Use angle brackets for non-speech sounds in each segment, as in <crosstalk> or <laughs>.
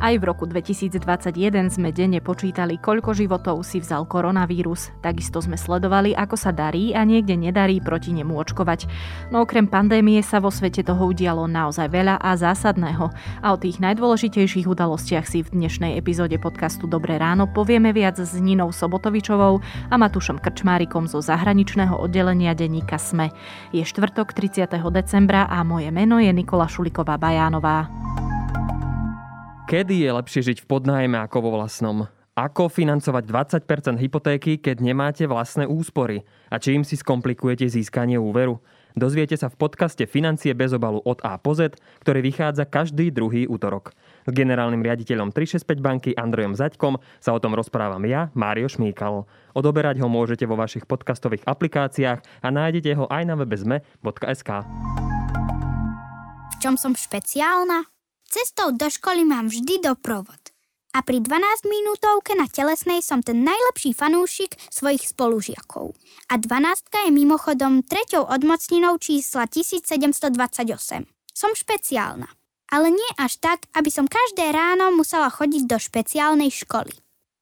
Aj v roku 2021 sme denne počítali, koľko životov si vzal koronavírus. Takisto sme sledovali, ako sa darí a niekde nedarí proti nemu očkovať. No okrem pandémie sa vo svete toho udialo naozaj veľa a zásadného. A o tých najdôležitejších udalostiach si v dnešnej epizóde podcastu Dobré ráno povieme viac s Ninou Sobotovičovou a Matušom Krčmárikom zo zahraničného oddelenia denníka SME. Je štvrtok 30. decembra a moje meno je Nikola Šuliková Bajánová. Kedy je lepšie žiť v podnájme ako vo vlastnom? Ako financovať 20% hypotéky, keď nemáte vlastné úspory? A čím si skomplikujete získanie úveru? Dozviete sa v podcaste Financie bez obalu od A po Z, ktorý vychádza každý druhý útorok. S generálnym riaditeľom 365 banky Andrejom Zaďkom sa o tom rozprávam ja, Mário Šmíkal. Odoberať ho môžete vo vašich podcastových aplikáciách a nájdete ho aj na webe zme.sk. V čom som špeciálna? Cestou do školy mám vždy doprovod. A pri 12 minútovke na telesnej som ten najlepší fanúšik svojich spolužiakov. A 12 je mimochodom treťou odmocninou čísla 1728. Som špeciálna. Ale nie až tak, aby som každé ráno musela chodiť do špeciálnej školy.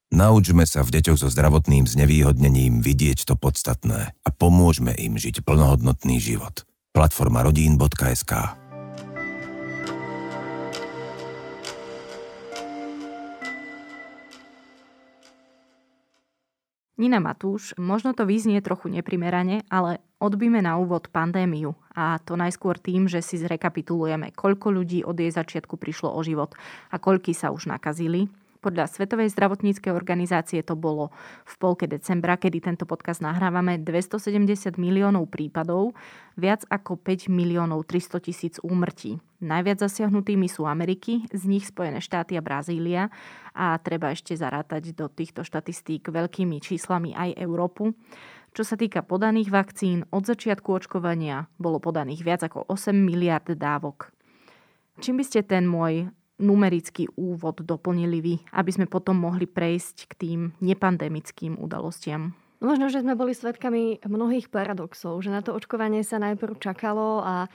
Naučme sa v deťoch so zdravotným znevýhodnením vidieť to podstatné a pomôžme im žiť plnohodnotný život. Platforma rodín.sk Nina Matúš, možno to vyznie trochu neprimerane, ale odbíme na úvod pandémiu. A to najskôr tým, že si zrekapitulujeme, koľko ľudí od jej začiatku prišlo o život a koľky sa už nakazili podľa Svetovej zdravotníckej organizácie to bolo v polke decembra, kedy tento podcast nahrávame, 270 miliónov prípadov, viac ako 5 miliónov 300 tisíc úmrtí. Najviac zasiahnutými sú Ameriky, z nich Spojené štáty a Brazília a treba ešte zarátať do týchto štatistík veľkými číslami aj Európu. Čo sa týka podaných vakcín, od začiatku očkovania bolo podaných viac ako 8 miliard dávok. Čím by ste ten môj numerický úvod doplnili vy, aby sme potom mohli prejsť k tým nepandemickým udalostiam? Možno, že sme boli svedkami mnohých paradoxov, že na to očkovanie sa najprv čakalo a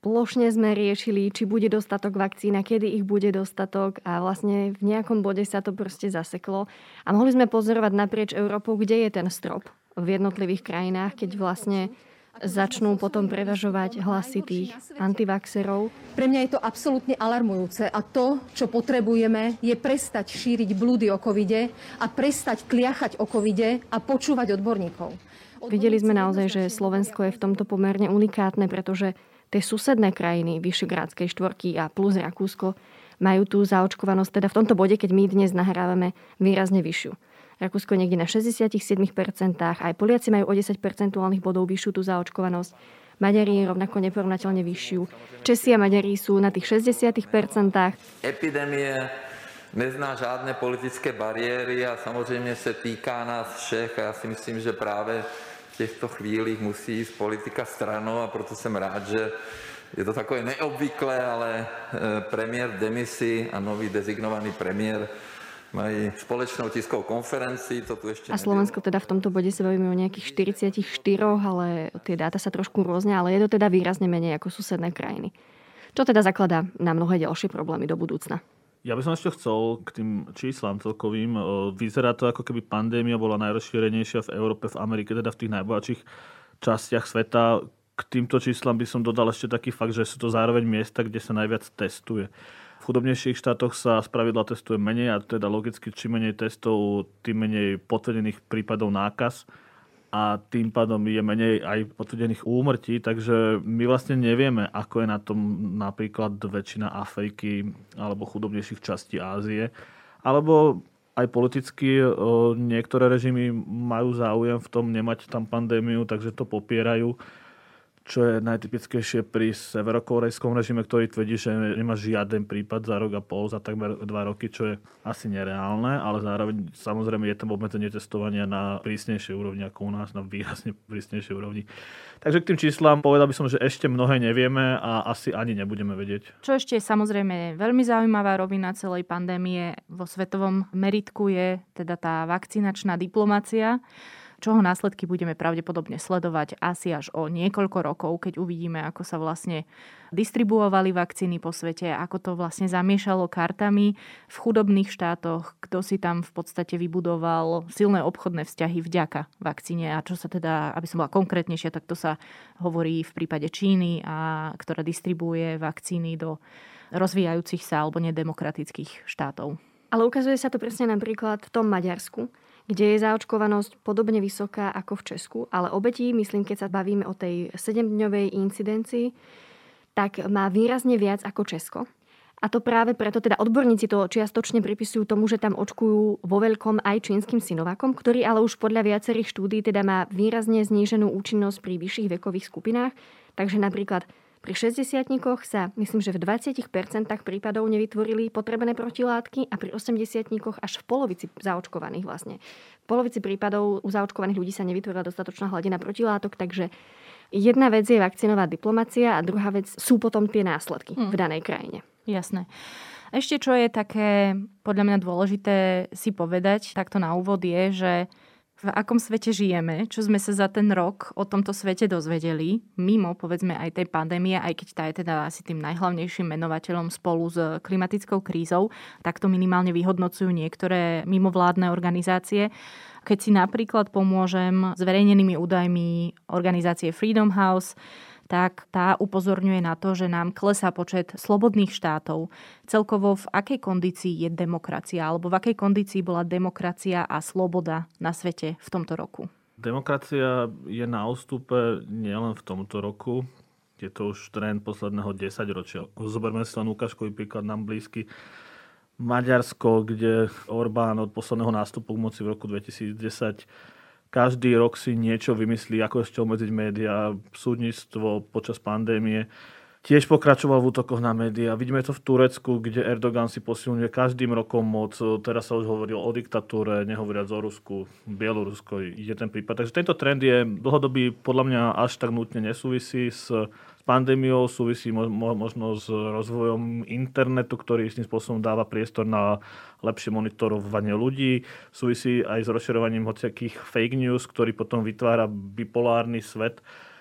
plošne sme riešili, či bude dostatok vakcín a kedy ich bude dostatok a vlastne v nejakom bode sa to proste zaseklo. A mohli sme pozorovať naprieč Európou, kde je ten strop v jednotlivých krajinách, keď vlastne začnú potom prevažovať hlasy tých antivaxerov. Pre mňa je to absolútne alarmujúce a to, čo potrebujeme, je prestať šíriť blúdy o covide a prestať kliachať o covide a počúvať odborníkov. Videli sme naozaj, že Slovensko je v tomto pomerne unikátne, pretože tie susedné krajiny Vyšegrádskej štvorky a plus Rakúsko majú tú zaočkovanosť, teda v tomto bode, keď my dnes nahrávame, výrazne vyššiu. Rakúsko niekde na 67%, aj Poliaci majú o 10 percentuálnych bodov vyššiu tú zaočkovanosť. Maďari rovnako neporovnateľne vyššiu. Česi a Maďari sú na tých 60%. Epidémie nezná žádné politické bariéry a samozřejmě se týká nás všech a já si myslím, že právě v těchto chvílích musí jít politika stranou a proto jsem rád, že je to takové neobvyklé, ale eh, premiér v demisi a nový dezignovaný premiér mají spoločnou tiskovú konferenciu. To tu ešte a Slovensko teda v tomto bode sa bavíme o nejakých 44, ale tie dáta sa trošku rôzne, ale je to teda výrazne menej ako susedné krajiny. Čo teda zakladá na mnohé ďalšie problémy do budúcna. Ja by som ešte chcel k tým číslam celkovým. Vyzerá to, ako keby pandémia bola najrozšírenejšia v Európe, v Amerike, teda v tých najbohatších častiach sveta. K týmto číslam by som dodal ešte taký fakt, že sú to zároveň miesta, kde sa najviac testuje. Chudobnejších štátoch sa spravidla testuje menej a teda logicky čím menej testov, tým menej potvrdených prípadov nákaz a tým pádom je menej aj potvrdených úmrtí, takže my vlastne nevieme, ako je na tom napríklad väčšina Afriky alebo chudobnejších častí Ázie. Alebo aj politicky niektoré režimy majú záujem v tom nemať tam pandémiu, takže to popierajú čo je najtypickejšie pri severokorejskom režime, ktorý tvrdí, že nemá žiaden prípad za rok a pol, za takmer dva roky, čo je asi nereálne, ale zároveň samozrejme je tam obmedzenie testovania na prísnejšej úrovni ako u nás, na výrazne prísnejšej úrovni. Takže k tým číslam povedal by som, že ešte mnohé nevieme a asi ani nebudeme vedieť. Čo ešte je samozrejme veľmi zaujímavá rovina celej pandémie vo svetovom meritku je teda tá vakcinačná diplomácia čoho následky budeme pravdepodobne sledovať asi až o niekoľko rokov, keď uvidíme, ako sa vlastne distribuovali vakcíny po svete, ako to vlastne zamiešalo kartami v chudobných štátoch, kto si tam v podstate vybudoval silné obchodné vzťahy vďaka vakcíne a čo sa teda, aby som bola konkrétnejšia, tak to sa hovorí v prípade Číny, a, ktorá distribuuje vakcíny do rozvíjajúcich sa alebo nedemokratických štátov. Ale ukazuje sa to presne napríklad v tom Maďarsku, kde je zaočkovanosť podobne vysoká ako v Česku, ale obetí, myslím, keď sa bavíme o tej 7-dňovej incidencii, tak má výrazne viac ako Česko. A to práve preto, teda odborníci to čiastočne pripisujú tomu, že tam očkujú vo veľkom aj čínskym synovakom, ktorý ale už podľa viacerých štúdí teda má výrazne zníženú účinnosť pri vyšších vekových skupinách. Takže napríklad pri 60 sa, myslím, že v 20% prípadov nevytvorili potrebné protilátky a pri 80 až v polovici zaočkovaných vlastne. V polovici prípadov u zaočkovaných ľudí sa nevytvorila dostatočná hladina protilátok, takže jedna vec je vakcinová diplomacia a druhá vec sú potom tie následky hmm. v danej krajine. Jasné. Ešte čo je také podľa mňa dôležité si povedať takto na úvod je, že v akom svete žijeme, čo sme sa za ten rok o tomto svete dozvedeli, mimo povedzme aj tej pandémie, aj keď tá je teda asi tým najhlavnejším menovateľom spolu s klimatickou krízou, tak to minimálne vyhodnocujú niektoré mimovládne organizácie. Keď si napríklad pomôžem zverejnenými údajmi organizácie Freedom House, tak tá upozorňuje na to, že nám klesá počet slobodných štátov. Celkovo v akej kondícii je demokracia, alebo v akej kondícii bola demokracia a sloboda na svete v tomto roku? Demokracia je na ústupe nielen v tomto roku, je to už trend posledného 10 ročia. Zoberme si len ukážkový príklad nám blízky. Maďarsko, kde Orbán od posledného nástupu k moci v roku 2010 každý rok si niečo vymyslí, ako ešte obmedziť médiá, súdnictvo počas pandémie. Tiež pokračoval v útokoch na médiá. Vidíme to v Turecku, kde Erdogan si posilňuje každým rokom moc. Teraz sa už hovoril o diktatúre, nehovoriac o Rusku, Bielorusko ide ten prípad. Takže tento trend je dlhodobý, podľa mňa až tak nutne nesúvisí s pandémiou, súvisí možno s rozvojom internetu, ktorý istým spôsobom dáva priestor na lepšie monitorovanie ľudí, súvisí aj s rozširovaním hociakých fake news, ktorý potom vytvára bipolárny svet,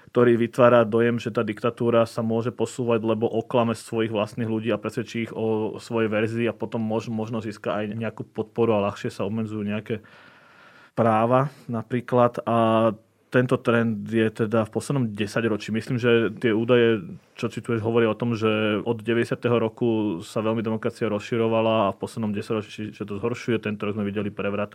ktorý vytvára dojem, že tá diktatúra sa môže posúvať, lebo oklame svojich vlastných ľudí a presvedčí ich o svojej verzii a potom možno, možno získa aj nejakú podporu a ľahšie sa obmedzujú nejaké práva napríklad. A tento trend je teda v poslednom 10 ročí. Myslím, že tie údaje, čo cituješ, hovoria o tom, že od 90. roku sa veľmi demokracia rozširovala a v poslednom 10 ročí že to zhoršuje. Tento rok sme videli prevrat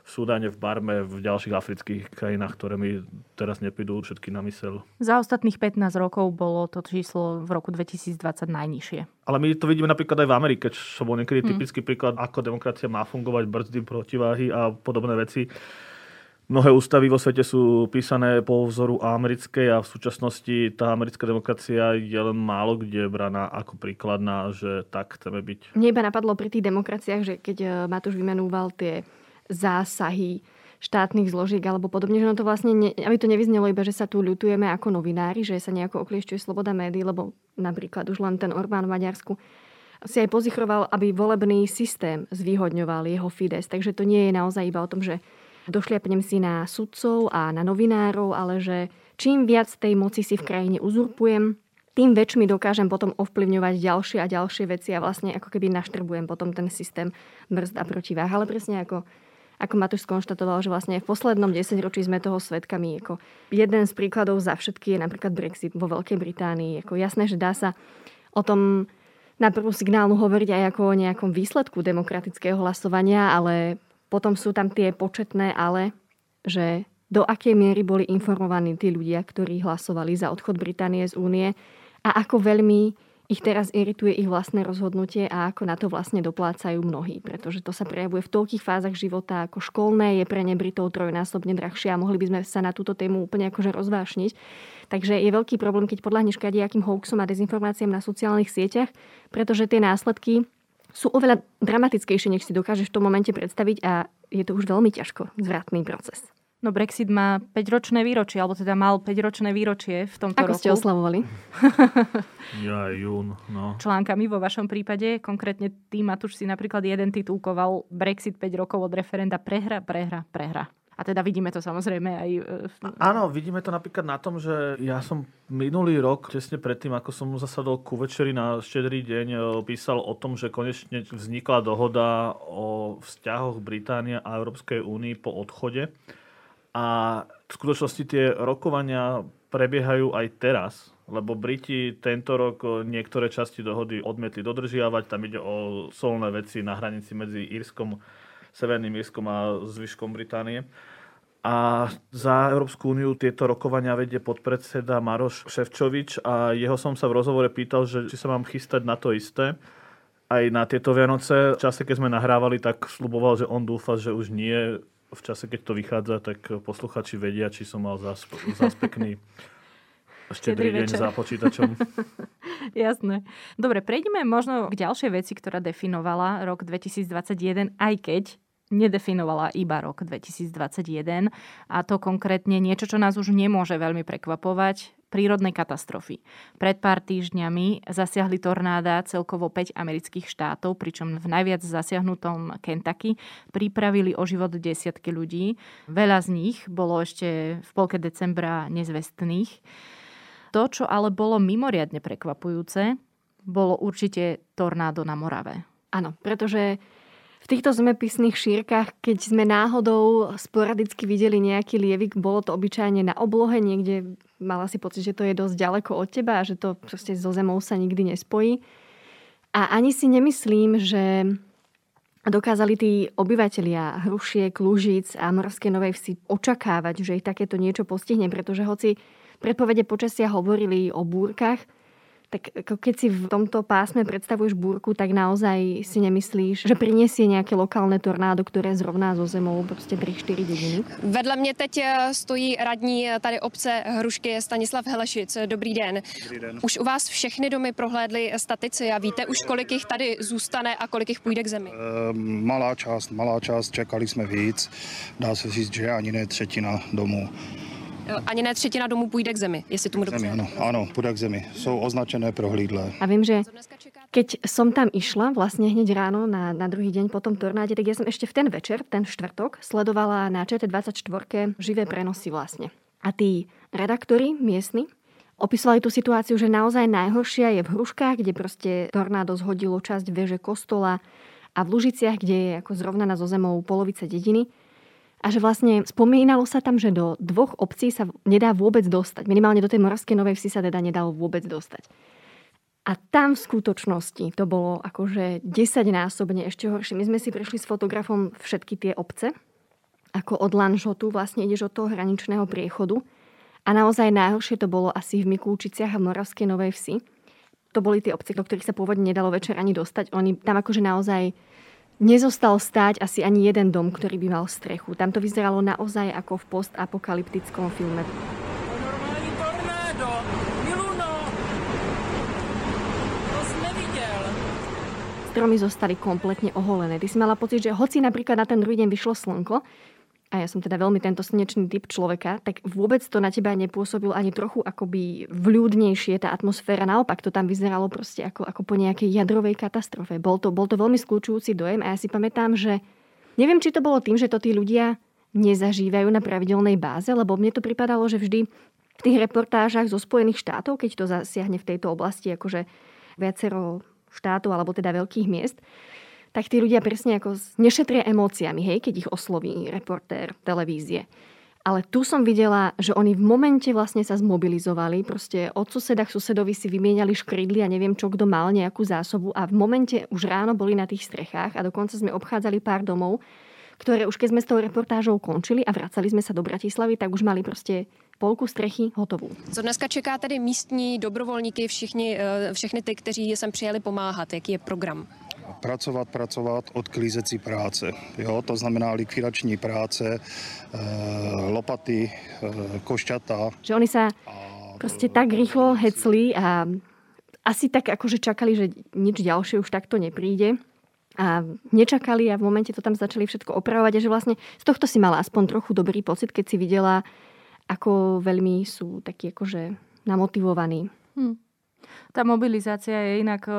v Súdane, v Barme, v ďalších afrických krajinách, ktoré mi teraz neprídu všetky na mysel. Za ostatných 15 rokov bolo to číslo v roku 2020 najnižšie. Ale my to vidíme napríklad aj v Amerike, čo bol niekedy hm. typický príklad, ako demokracia má fungovať, brzdy, protiváhy a podobné veci Mnohé ústavy vo svete sú písané po vzoru americkej a v súčasnosti tá americká demokracia je len málo kde braná ako príkladná, že tak chceme byť. Mne iba napadlo pri tých demokraciách, že keď e, Matúš vymenúval tie zásahy štátnych zložiek alebo podobne, že no to vlastne, ne, aby to nevyznelo iba, že sa tu ľutujeme ako novinári, že sa nejako okliešťuje sloboda médií, lebo napríklad už len ten Orbán v Maďarsku si aj pozichroval, aby volebný systém zvýhodňoval jeho Fides. Takže to nie je naozaj iba o tom, že došliapnem si na sudcov a na novinárov, ale že čím viac tej moci si v krajine uzurpujem, tým väčšmi dokážem potom ovplyvňovať ďalšie a ďalšie veci a vlastne ako keby naštrbujem potom ten systém brzd a protiváh. Ale presne ako, ako Matúš skonštatoval, že vlastne v poslednom desaťročí sme toho svetkami. Ako jeden z príkladov za všetky je napríklad Brexit vo Veľkej Británii. Ako jasné, že dá sa o tom na prvú signálnu hovoriť aj ako o nejakom výsledku demokratického hlasovania, ale potom sú tam tie početné ale, že do akej miery boli informovaní tí ľudia, ktorí hlasovali za odchod Británie z únie a ako veľmi ich teraz irituje ich vlastné rozhodnutie a ako na to vlastne doplácajú mnohí, pretože to sa prejavuje v toľkých fázach života, ako školné je pre ne Britov trojnásobne drahšie a mohli by sme sa na túto tému úplne akože rozvášniť. Takže je veľký problém, keď podľahneš kadejakým hoaxom a dezinformáciám na sociálnych sieťach, pretože tie následky sú oveľa dramatickejšie, než si dokážeš v tom momente predstaviť a je to už veľmi ťažko zvratný proces. No Brexit má 5-ročné výročie, alebo teda mal 5-ročné výročie v tomto Ako roku. ste oslavovali? <laughs> ja, jún, no. Článkami vo vašom prípade, konkrétne tým Matúš si napríklad jeden titulkoval Brexit 5 rokov od referenda prehra, prehra, prehra. A teda vidíme to samozrejme aj... E, áno, vidíme to napríklad na tom, že ja som minulý rok, tesne predtým, ako som zasadol ku večeri na štedrý deň, e, písal o tom, že konečne vznikla dohoda o vzťahoch Británie a Európskej únii po odchode. A v skutočnosti tie rokovania prebiehajú aj teraz, lebo Briti tento rok niektoré časti dohody odmietli dodržiavať. Tam ide o solné veci na hranici medzi Írskom, Severným Írskom a zvyškom Británie. A za Európsku úniu tieto rokovania vedie podpredseda Maroš Ševčovič a jeho som sa v rozhovore pýtal, že či sa mám chystať na to isté. Aj na tieto Vianoce, v čase, keď sme nahrávali, tak sluboval, že on dúfa, že už nie v čase, keď to vychádza, tak posluchači vedia, či som mal zás, zás pekný <laughs> štedrý deň za počítačom. <laughs> Jasné. Dobre, prejdeme možno k ďalšej veci, ktorá definovala rok 2021, aj keď nedefinovala iba rok 2021 a to konkrétne niečo, čo nás už nemôže veľmi prekvapovať, prírodnej katastrofy. Pred pár týždňami zasiahli tornáda celkovo 5 amerických štátov, pričom v najviac zasiahnutom Kentucky pripravili o život desiatky ľudí. Veľa z nich bolo ešte v polke decembra nezvestných. To, čo ale bolo mimoriadne prekvapujúce, bolo určite tornádo na Morave. Áno, pretože týchto zemepisných šírkach, keď sme náhodou sporadicky videli nejaký lievik, bolo to obyčajne na oblohe, niekde mala si pocit, že to je dosť ďaleko od teba a že to proste so zemou sa nikdy nespojí. A ani si nemyslím, že dokázali tí obyvateľia Hrušiek, Lužic a Morskej Novej Vsi očakávať, že ich takéto niečo postihne, pretože hoci predpovede počasia hovorili o búrkach, tak keď si v tomto pásme predstavuješ búrku, tak naozaj si nemyslíš, že prinesie nějaké lokálne tornádo, které zrovná zo zemou prostě 3-4 dediny? Vedle mě teď eh, stojí radní tady obce Hrušky Stanislav Helešic. Dobrý den. Dobrý den. Už u vás všechny domy prohlédly statici a víte už, kolik jich tady zůstane a kolik jich půjde k zemi? E, malá část, malá část, čekali jsme víc. Dá se říct, že ani ne třetina domů. Ani ne třetina domů půjde k zemi, jestli tomu dobře. Zemi, ano, ano, půjde k zemi. Jsou označené prohlídlé. A vím, že keď som tam išla vlastne hneď ráno na, na druhý deň po tom tornáde, tak ja som ešte v ten večer, ten štvrtok, sledovala na ČT24 živé prenosy vlastne. A tí redaktori miestni opisovali tú situáciu, že naozaj najhoršia je v Hruškách, kde proste tornádo zhodilo časť veže kostola a v Lužiciach, kde je ako zrovnaná zo zemou polovica dediny. A že vlastne spomínalo sa tam, že do dvoch obcí sa nedá vôbec dostať. Minimálne do tej Moravskej Novej Vsi sa teda nedalo vôbec dostať. A tam v skutočnosti to bolo akože desaťnásobne ešte horšie. My sme si prešli s fotografom všetky tie obce, ako od Lanžotu vlastne ideš od toho hraničného priechodu. A naozaj najhoršie to bolo asi v Mikulčiciach a v Moravskej Novej Vsi. To boli tie obce, do ktorých sa pôvodne nedalo večer ani dostať. Oni tam akože naozaj nezostal stáť asi ani jeden dom, ktorý by mal strechu. Tam to vyzeralo naozaj ako v postapokalyptickom filme. Stromy zostali kompletne oholené. Ty si mala pocit, že hoci napríklad na ten druhý deň vyšlo slnko, a ja som teda veľmi tento slnečný typ človeka, tak vôbec to na teba nepôsobil ani trochu akoby vľúdnejšie tá atmosféra. Naopak to tam vyzeralo proste ako, ako po nejakej jadrovej katastrofe. Bol to, bol to veľmi skľúčujúci dojem a ja si pamätám, že neviem, či to bolo tým, že to tí ľudia nezažívajú na pravidelnej báze, lebo mne to pripadalo, že vždy v tých reportážach zo Spojených štátov, keď to zasiahne v tejto oblasti akože viacero štátov alebo teda veľkých miest, tak tí ľudia presne ako nešetria emóciami, hej, keď ich osloví reportér televízie. Ale tu som videla, že oni v momente vlastne sa zmobilizovali, proste od suseda k susedovi si vymieniali škrydly a neviem čo, kto mal nejakú zásobu a v momente už ráno boli na tých strechách a dokonca sme obchádzali pár domov, ktoré už keď sme s tou reportážou končili a vracali sme sa do Bratislavy, tak už mali proste polku strechy hotovou. Co dneska čeká tedy místní dobrovolníky, všichni, eh, všechny ty, kteří sem přijeli pomáhat? Jaký je program? Pracovat, pracovat, odklízecí práce. Jo? To znamená likvidační práce, e, lopaty, e, košťata. Že oni sa proste tak rýchlo hecli a asi tak akože čakali, že nič ďalšie už takto nepríde. A nečakali a v momente to tam začali všetko opravovať a že vlastne z tohto si mala aspoň trochu dobrý pocit, keď si videla, ako veľmi sú takí akože namotivovaní. Hm. Tá mobilizácia je inak e,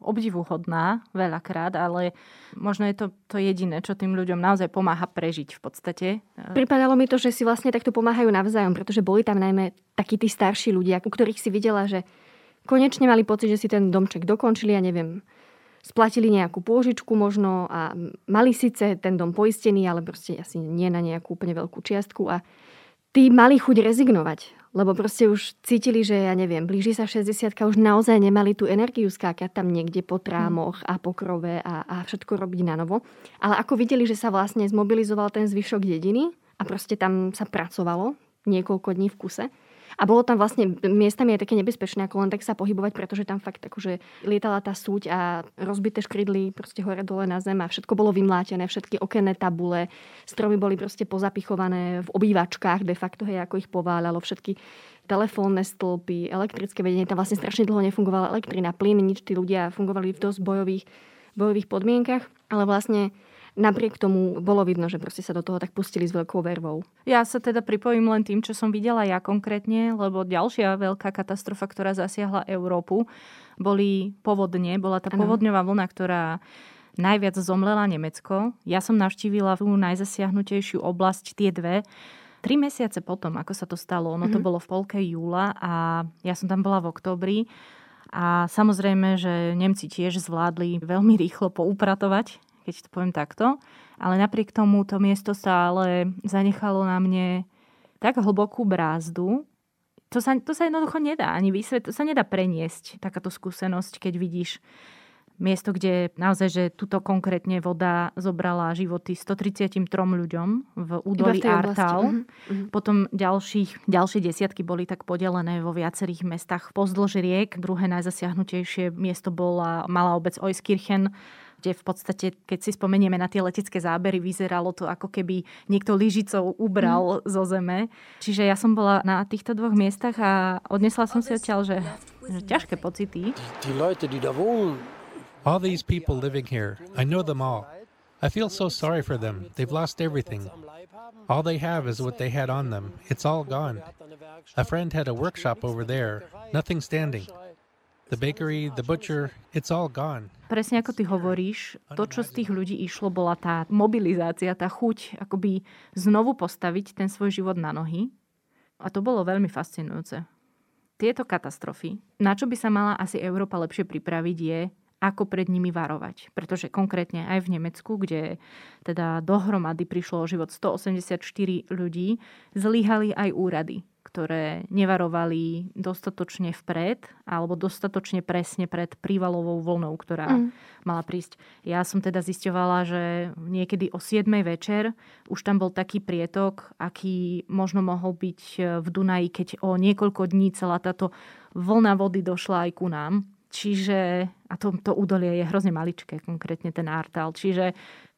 obdivuhodná veľakrát, ale možno je to to jediné, čo tým ľuďom naozaj pomáha prežiť v podstate. Pripadalo mi to, že si vlastne takto pomáhajú navzájom, pretože boli tam najmä takí tí starší ľudia, u ktorých si videla, že konečne mali pocit, že si ten domček dokončili, ja neviem, splatili nejakú pôžičku možno a mali síce ten dom poistený, ale proste asi nie na nejakú úplne veľkú čiastku a tí mali chuť rezignovať lebo proste už cítili, že ja neviem, blíži sa 60 už naozaj nemali tú energiu skákať tam niekde po trámoch a po krove a, a všetko robiť na novo. Ale ako videli, že sa vlastne zmobilizoval ten zvyšok dediny a proste tam sa pracovalo niekoľko dní v kuse, a bolo tam vlastne miestami aj také nebezpečné, ako len tak sa pohybovať, pretože tam fakt akože lietala tá súť a rozbité škrydly proste hore dole na zem a všetko bolo vymlátené, všetky okenné tabule, stromy boli proste pozapichované v obývačkách de facto, hej, ako ich pováľalo, všetky telefónne stĺpy, elektrické vedenie, tam vlastne strašne dlho nefungovala elektrina, plyn, nič, tí ľudia fungovali v dosť bojových, bojových podmienkach, ale vlastne napriek tomu bolo vidno, že proste sa do toho tak pustili s veľkou vervou. Ja sa teda pripojím len tým, čo som videla ja konkrétne, lebo ďalšia veľká katastrofa, ktorá zasiahla Európu, boli povodne. Bola tá ano. povodňová vlna, ktorá najviac zomlela Nemecko. Ja som navštívila tú najzasiahnutejšiu oblasť, tie dve, tri mesiace potom, ako sa to stalo. Ono mm-hmm. to mhm. bolo v polke júla a ja som tam bola v oktobri. A samozrejme, že Nemci tiež zvládli veľmi rýchlo poupratovať keď to poviem takto. Ale napriek tomu to miesto sa ale zanechalo na mne tak hlbokú brázdu, to sa, to sa jednoducho nedá ani vysvetliť, to sa nedá preniesť, takáto skúsenosť, keď vidíš miesto, kde naozaj, že tuto konkrétne voda zobrala životy 133 ľuďom v údolí Artal. Uh-huh. Potom ďalších, ďalšie desiatky boli tak podelené vo viacerých mestách pozdĺž riek. Druhé najzasiahnutejšie miesto bola malá obec Oiskirchen, kde v podstate, keď si spomenieme na tie letecké zábery, vyzeralo to ako keby niekto lyžicou ubral mm. zo zeme. Čiže ja som bola na týchto dvoch miestach a odnesla som si odtiaľ, že, že ťažké pocity. All these people living here, I know them all. I feel so sorry for them. They've lost everything. All they have is what they had on them. It's all gone. A friend had a workshop over there, nothing standing. The bakery, the butcher, it's all gone. Presne ako ty hovoríš, to, čo z tých ľudí išlo, bola tá mobilizácia, tá chuť akoby znovu postaviť ten svoj život na nohy. A to bolo veľmi fascinujúce. Tieto katastrofy, na čo by sa mala asi Európa lepšie pripraviť, je, ako pred nimi varovať. Pretože konkrétne aj v Nemecku, kde teda dohromady prišlo o život 184 ľudí, zlyhali aj úrady ktoré nevarovali dostatočne vpred alebo dostatočne presne pred prívalovou vlnou, ktorá mm. mala prísť. Ja som teda zisťovala, že niekedy o 7 večer už tam bol taký prietok, aký možno mohol byť v Dunaji, keď o niekoľko dní celá táto vlna vody došla aj ku nám. Čiže, a to, to údolie je hrozne maličké, konkrétne ten Artal. Čiže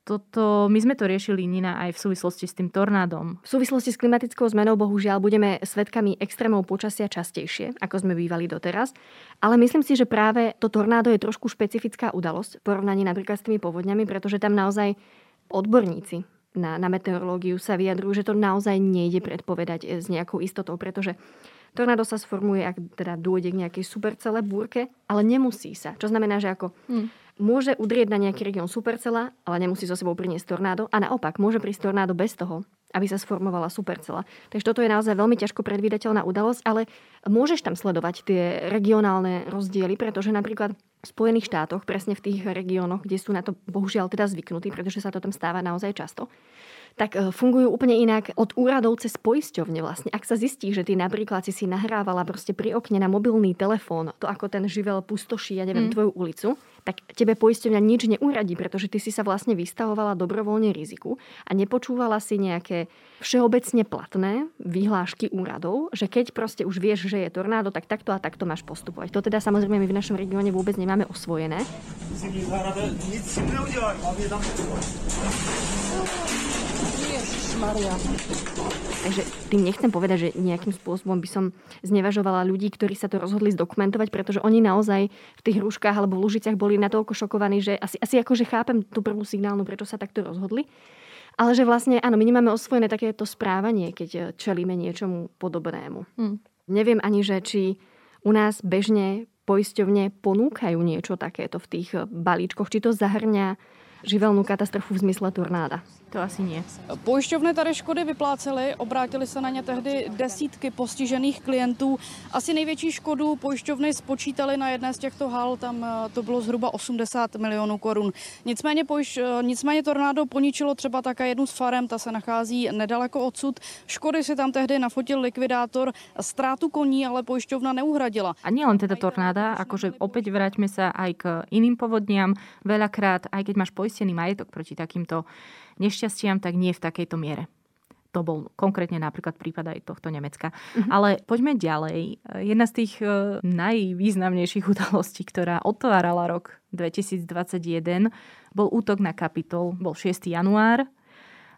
toto, my sme to riešili, Nina, aj v súvislosti s tým tornádom. V súvislosti s klimatickou zmenou, bohužiaľ, budeme svetkami extrémov počasia častejšie, ako sme bývali doteraz. Ale myslím si, že práve to tornádo je trošku špecifická udalosť v porovnaní napríklad s tými povodňami, pretože tam naozaj odborníci na, na meteorológiu sa vyjadrujú, že to naozaj nejde predpovedať s nejakou istotou, pretože Tornádo sa sformuje, ak teda dôjde k nejakej supercele búrke, ale nemusí sa. Čo znamená, že ako hmm môže udrieť na nejaký región supercela, ale nemusí so sebou priniesť tornádo. A naopak, môže prísť tornádo bez toho, aby sa sformovala supercela. Takže toto je naozaj veľmi ťažko predvídateľná udalosť, ale môžeš tam sledovať tie regionálne rozdiely, pretože napríklad v Spojených štátoch, presne v tých regiónoch, kde sú na to bohužiaľ teda zvyknutí, pretože sa to tam stáva naozaj často, tak e, fungujú úplne inak od úradov cez poisťovne vlastne. Ak sa zistí, že ty napríklad si si nahrávala proste pri okne na mobilný telefón, to ako ten živel pustoší, ja neviem, mm. tvoju ulicu, tak tebe poisťovňa nič neuradí, pretože ty si sa vlastne vystavovala dobrovoľne riziku a nepočúvala si nejaké všeobecne platné vyhlášky úradov, že keď proste už vieš, že je tornádo, tak takto a takto máš postupovať. To teda samozrejme my v našom regióne vôbec nemáme osvojené. Maria. Takže tým nechcem povedať, že nejakým spôsobom by som znevažovala ľudí, ktorí sa to rozhodli zdokumentovať, pretože oni naozaj v tých rúškach alebo v Lužiciach boli natoľko šokovaní, že asi, asi akože chápem tú prvú signálnu, prečo sa takto rozhodli. Ale že vlastne, áno, my nemáme osvojené takéto správanie, keď čelíme niečomu podobnému. Hmm. Neviem ani, že či u nás bežne poisťovne ponúkajú niečo takéto v tých balíčkoch? Či to zahrňa živelnú katastrofu v zmysle tornáda? To asi nie. Pojišťovny tady škody vyplácely, obrátili se na ně tehdy desítky postižených klientů. Asi největší škodu pojišťovny spočítali na jedné z těchto hal, tam eh, to bylo zhruba 80 milionů korun. Nicméně, pojiš, eh, nicméně tornádo poničilo třeba také jednu z farem, ta se nachází nedaleko odsud. Škody si tam tehdy nafotil likvidátor, ztrátu koní ale pojišťovna neuhradila. A nielen teda tornáda, akože opäť vráťme sa aj k iným povodniam. Veľakrát, aj keď máš poistený majetok proti takýmto nešťastiam, tak nie v takejto miere. To bol konkrétne napríklad prípad aj tohto Nemecka. Mm-hmm. Ale poďme ďalej. Jedna z tých e, najvýznamnejších <laughs> udalostí, ktorá otvárala rok 2021, bol útok na Kapitol. Bol 6. január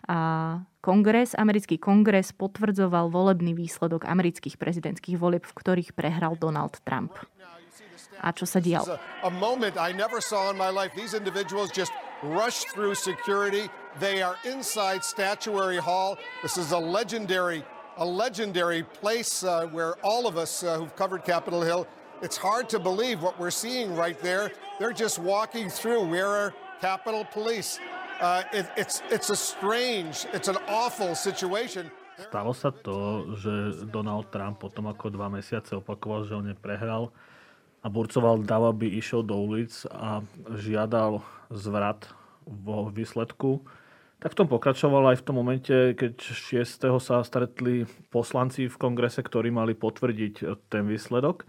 a kongres, americký kongres potvrdzoval volebný výsledok amerických prezidentských volieb, v ktorých prehral Donald Trump. A čo sa dialo? They are inside Statuary Hall. This is a legendary, a legendary place uh, where all of us uh, who've covered Capitol Hill, it's hard to believe what we're seeing right there. They're just walking through. Where are Capitol Police? Uh, it, it's, it's a strange, it's an awful situation. Stalo sa to, že Donald Trump potom ako dva mesiace opakoval, že on neprehral a burcoval dav, aby išiel do ulic a žiadal zvrat vo výsledku. Tak v tom pokračoval aj v tom momente, keď 6. sa stretli poslanci v kongrese, ktorí mali potvrdiť ten výsledok.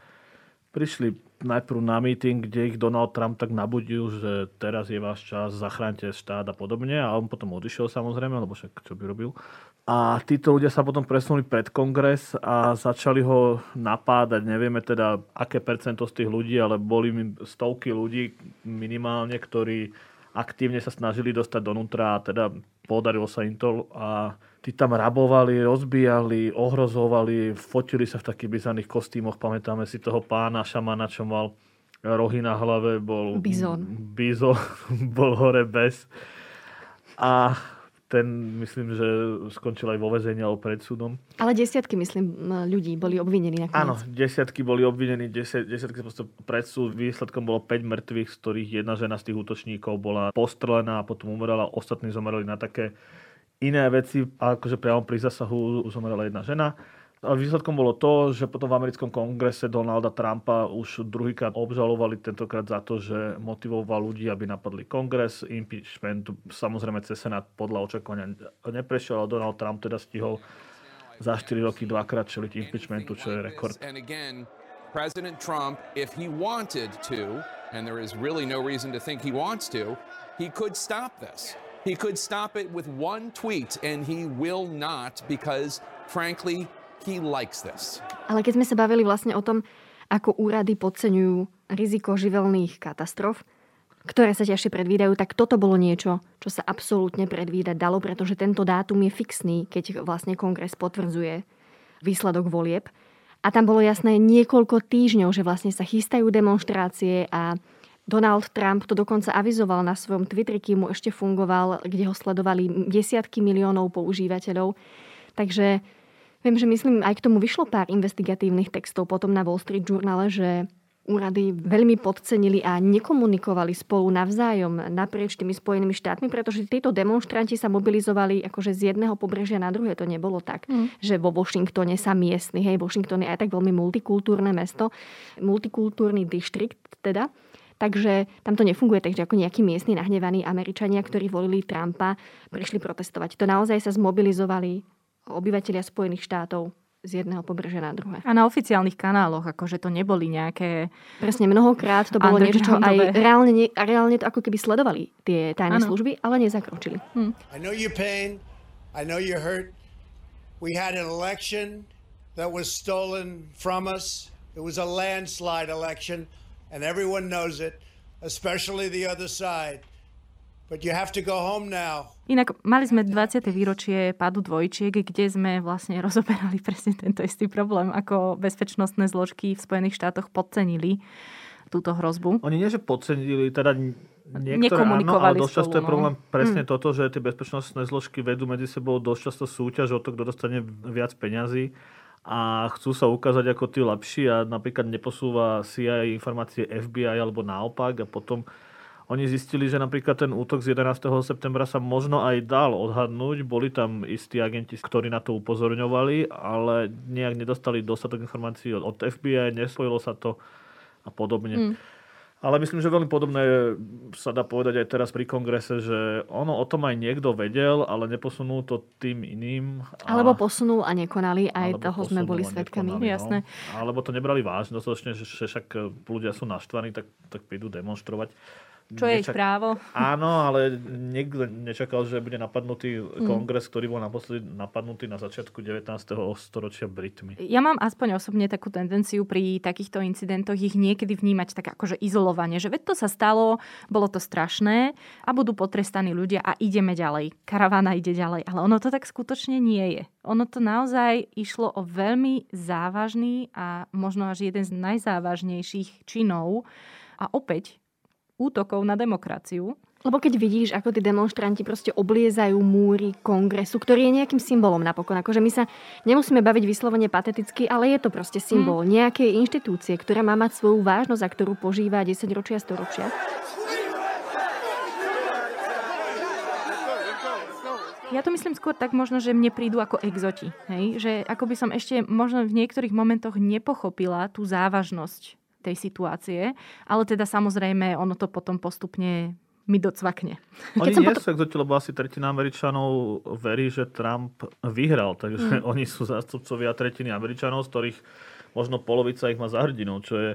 Prišli najprv na meeting, kde ich Donald Trump tak nabudil, že teraz je váš čas, zachránte štát a podobne. A on potom odišiel samozrejme, lebo však čo by robil. A títo ľudia sa potom presunuli pred kongres a začali ho napádať. Nevieme teda, aké percento z tých ľudí, ale boli stovky ľudí minimálne, ktorí aktívne sa snažili dostať donútra a teda podarilo sa im to a tí tam rabovali, rozbíjali, ohrozovali, fotili sa v takých bizarných kostýmoch. Pamätáme si toho pána šamana, čo mal rohy na hlave, bol... Bizon. Bizon, <laughs> bol hore bez. A ten myslím, že skončil aj vo vezení alebo pred súdom. Ale desiatky, myslím, ľudí boli obvinení nakoniec. Áno, desiatky boli obvinení, desiat, desiatky pred súd. Výsledkom bolo 5 mŕtvych, z ktorých jedna žena z tých útočníkov bola postrelená a potom umrela. Ostatní zomreli na také iné veci, akože priamo pri zasahu zomrela jedna žena. Výsledkom bolo to, že potom v americkom kongrese Donalda Trumpa už druhýkrát obžalovali tentokrát za to, že motivoval ľudí, aby napadli kongres. Impeachment samozrejme cez Senát podľa očakovania neprešiel, ale Donald Trump teda stihol za 4 roky dvakrát čeliť impeachmentu, čo je rekord. President Trump, if he wanted to, and there is really no reason to think he wants to, he could stop this. He could stop it with one tweet, and he will not because, frankly, He likes this. Ale keď sme sa bavili vlastne o tom, ako úrady podceňujú riziko živelných katastrof, ktoré sa ťažšie predvídajú, tak toto bolo niečo, čo sa absolútne predvídať dalo, pretože tento dátum je fixný, keď vlastne kongres potvrdzuje výsledok volieb. A tam bolo jasné niekoľko týždňov, že vlastne sa chystajú demonstrácie a Donald Trump to dokonca avizoval na svojom Twitteri, kým mu ešte fungoval, kde ho sledovali desiatky miliónov používateľov. Takže Viem, že myslím, aj k tomu vyšlo pár investigatívnych textov potom na Wall Street Journal, že úrady veľmi podcenili a nekomunikovali spolu navzájom naprieč tými Spojenými štátmi, pretože títo demonstranti sa mobilizovali akože z jedného pobrežia na druhé. To nebolo tak, mm. že vo Washingtone sa miestny, hej, Washington je aj tak veľmi multikultúrne mesto, multikultúrny distrikt teda. Takže tam to nefunguje takže ako nejakí miestni nahnevaní Američania, ktorí volili Trumpa, prišli protestovať. To naozaj sa zmobilizovali obyvateľia Spojených štátov z jedného pobrežia na druhé. A na oficiálnych kanáloch, akože to neboli nejaké... Presne, mnohokrát to bolo niečo, čo aj reálne, ne, reálne to ako keby sledovali tie tajné ano. služby, ale nezakročili. Hm. I know your pain, I know you're hurt. We had an election that was stolen from us. It was a landslide election, and everyone knows it, especially the other side. Inak mali sme 20. výročie pádu dvojčiek, kde sme vlastne <laughs> rozoberali presne tento istý problém, ako bezpečnostné zložky v Spojených štátoch podcenili túto hrozbu. Oni nie, že podcenili, teda niektoré áno, ale dosť často je no. problém presne mm. toto, že tie bezpečnostné zložky vedú medzi sebou dosť často súťaž o to, kto dostane viac peňazí a chcú sa ukázať ako tí lepší a napríklad neposúva CIA informácie FBI alebo naopak a potom oni zistili, že napríklad ten útok z 11. septembra sa možno aj dal odhadnúť. Boli tam istí agenti, ktorí na to upozorňovali, ale nejak nedostali dostatok informácií od FBI, nespojilo sa to a podobne. Mm. Ale myslím, že veľmi podobné sa dá povedať aj teraz pri kongrese, že ono o tom aj niekto vedel, ale neposunul to tým iným. A... Alebo posunul a nekonali, aj toho sme boli svetkami. No. Jasné. Alebo to nebrali vážne dostatočne, že však ľudia sú naštvaní, tak, tak prídu demonstrovať. Čo je ich právo. <laughs> Áno, ale niekto nečakal, že bude napadnutý mm. kongres, ktorý bol naposledy napadnutý na začiatku 19. storočia Britmi. Ja mám aspoň osobne takú tendenciu pri takýchto incidentoch ich niekedy vnímať tak akože izolovanie, že veď to sa stalo, bolo to strašné a budú potrestaní ľudia a ideme ďalej. Karavána ide ďalej. Ale ono to tak skutočne nie je. Ono to naozaj išlo o veľmi závažný a možno až jeden z najzávažnejších činov. A opäť útokov na demokraciu. Lebo keď vidíš, ako tí demonstranti proste obliezajú múry kongresu, ktorý je nejakým symbolom napokon. Akože my sa nemusíme baviť vyslovene pateticky, ale je to proste symbol mm. nejakej inštitúcie, ktorá má mať svoju vážnosť a ktorú požíva 10 ročia, 100 ročia. Ja to myslím skôr tak možno, že mne prídu ako exoti. Hej? Že ako by som ešte možno v niektorých momentoch nepochopila tú závažnosť tej situácie, ale teda samozrejme ono to potom postupne mi docvakne. Oni <laughs> nie potom... sú exoti, lebo asi tretina Američanov verí, že Trump vyhral, takže mm. <laughs> oni sú zástupcovia tretiny Američanov, z ktorých možno polovica ich má za hrdinou, čo je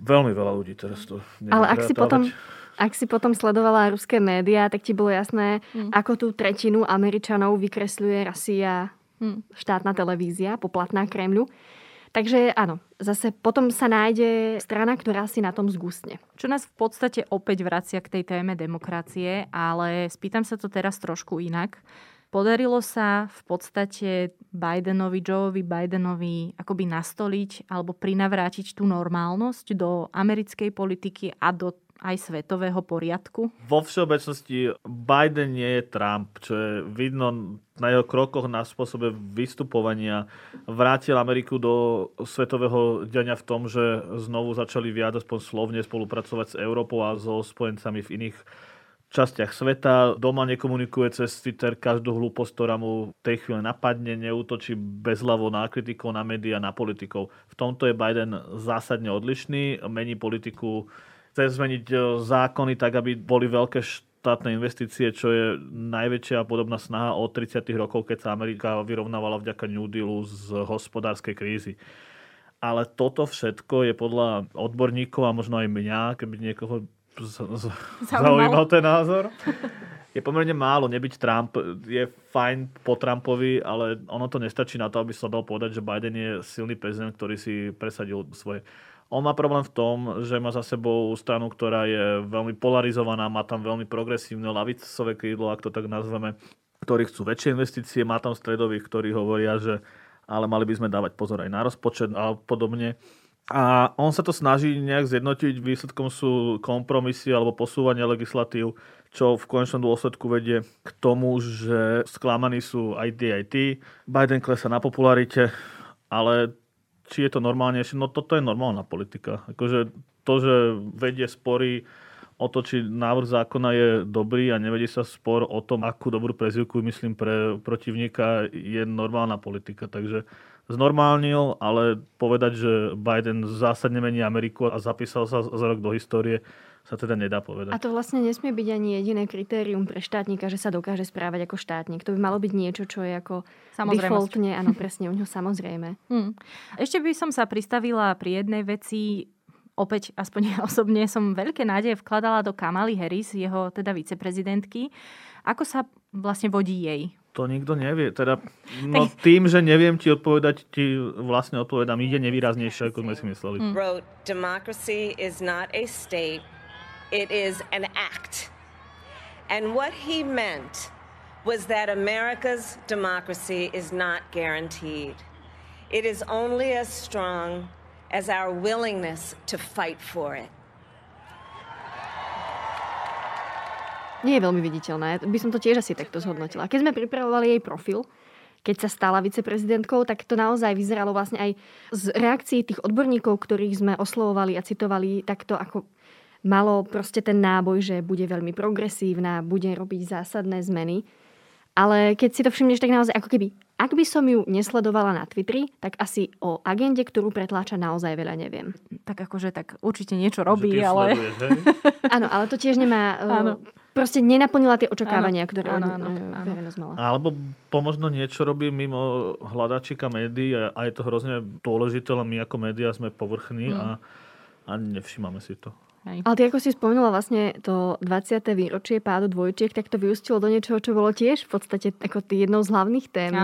veľmi veľa ľudí teraz to Ale ak si potom ak si potom sledovala ruské médiá, tak ti bolo jasné, mm. ako tú tretinu Američanov vykresľuje Rasia mm. štátna televízia, poplatná Kremľu. Takže áno, zase potom sa nájde strana, ktorá si na tom zgustne. Čo nás v podstate opäť vracia k tej téme demokracie, ale spýtam sa to teraz trošku inak. Podarilo sa v podstate Bidenovi, Joeovi Bidenovi akoby nastoliť alebo prinavrátiť tú normálnosť do americkej politiky a do aj svetového poriadku? Vo všeobecnosti Biden nie je Trump, čo je vidno na jeho krokoch, na spôsobe vystupovania. Vrátil Ameriku do svetového diania v tom, že znovu začali viac aspoň slovne spolupracovať s Európou a so spojencami v iných častiach sveta. Doma nekomunikuje cez Twitter každú hlúposť, ktorá mu tej chvíli napadne, neútočí bezľavo na kritikov, na médiá, na politikov. V tomto je Biden zásadne odlišný, mení politiku chce zmeniť e, zákony tak, aby boli veľké štátne investície, čo je najväčšia podobná snaha od 30. rokov, keď sa Amerika vyrovnávala vďaka New Dealu z hospodárskej krízy. Ale toto všetko je podľa odborníkov a možno aj mňa, keby niekoho zaujímal ten názor, je pomerne málo. Nebyť Trump je fajn po Trumpovi, ale ono to nestačí na to, aby sa dal povedať, že Biden je silný prezident, ktorý si presadil svoje on má problém v tom, že má za sebou stranu, ktorá je veľmi polarizovaná, má tam veľmi progresívne lavicové krídlo, ak to tak nazveme, ktorí chcú väčšie investície, má tam stredových, ktorí hovoria, že ale mali by sme dávať pozor aj na rozpočet a podobne. A on sa to snaží nejak zjednotiť, výsledkom sú kompromisy alebo posúvanie legislatív, čo v konečnom dôsledku vedie k tomu, že sklamaní sú aj tí. Biden klesa na popularite, ale či je to normálnejšie, no toto je normálna politika. Akože to, že vedie spory o to, či návrh zákona je dobrý a nevedie sa spor o tom, akú dobrú prezivku myslím pre protivníka, je normálna politika. Takže znormálnil, ale povedať, že Biden zásadne mení Ameriku a zapísal sa za rok do histórie, sa teda nedá povedať. A to vlastne nesmie byť ani jediné kritérium pre štátnika, že sa dokáže správať ako štátnik. To by malo byť niečo, čo je ako defaultne, áno, presne, u ňo samozrejme. <laughs> Hmm. Ešte by som sa pristavila pri jednej veci, opäť aspoň ja osobne som veľké nádeje vkladala do Kamaly Harris, jeho teda viceprezidentky. Ako sa vlastne vodí jej? To nikto nevie. Teda, <laughs> no tým, že neviem ti odpovedať, ti vlastne odpovedám, ide nevýraznejšie, ako sme si mysleli. Mm. Democracy is not a state, it is an act. And what he meant was that America's democracy is not guaranteed. It is only as strong as our willingness to fight for it. Nie je veľmi viditeľné. By som to tiež asi takto zhodnotila. Keď sme pripravovali jej profil, keď sa stala viceprezidentkou, tak to naozaj vyzeralo vlastne aj z reakcií tých odborníkov, ktorých sme oslovovali a citovali takto ako malo proste ten náboj, že bude veľmi progresívna, bude robiť zásadné zmeny. Ale keď si to všimneš, tak naozaj ako keby, ak by som ju nesledovala na Twitteri, tak asi o agende, ktorú pretláča, naozaj veľa neviem. Tak akože tak určite niečo robí, ale... <laughs> Áno, ale to tiež nemá... Áno. Proste nenaplnila tie očakávania, áno. ktoré áno, áno, áno. mala. Alebo pomožno niečo robí mimo hľadačika médií a, a je to hrozne dôležité, ale my ako médiá sme povrchní mm. a, a nevšímame si to. Hej. Ale ty ako si spomenula vlastne to 20. výročie pádu dvojčiek, tak to vyústilo do niečoho, čo bolo tiež v podstate ako jednou z hlavných tém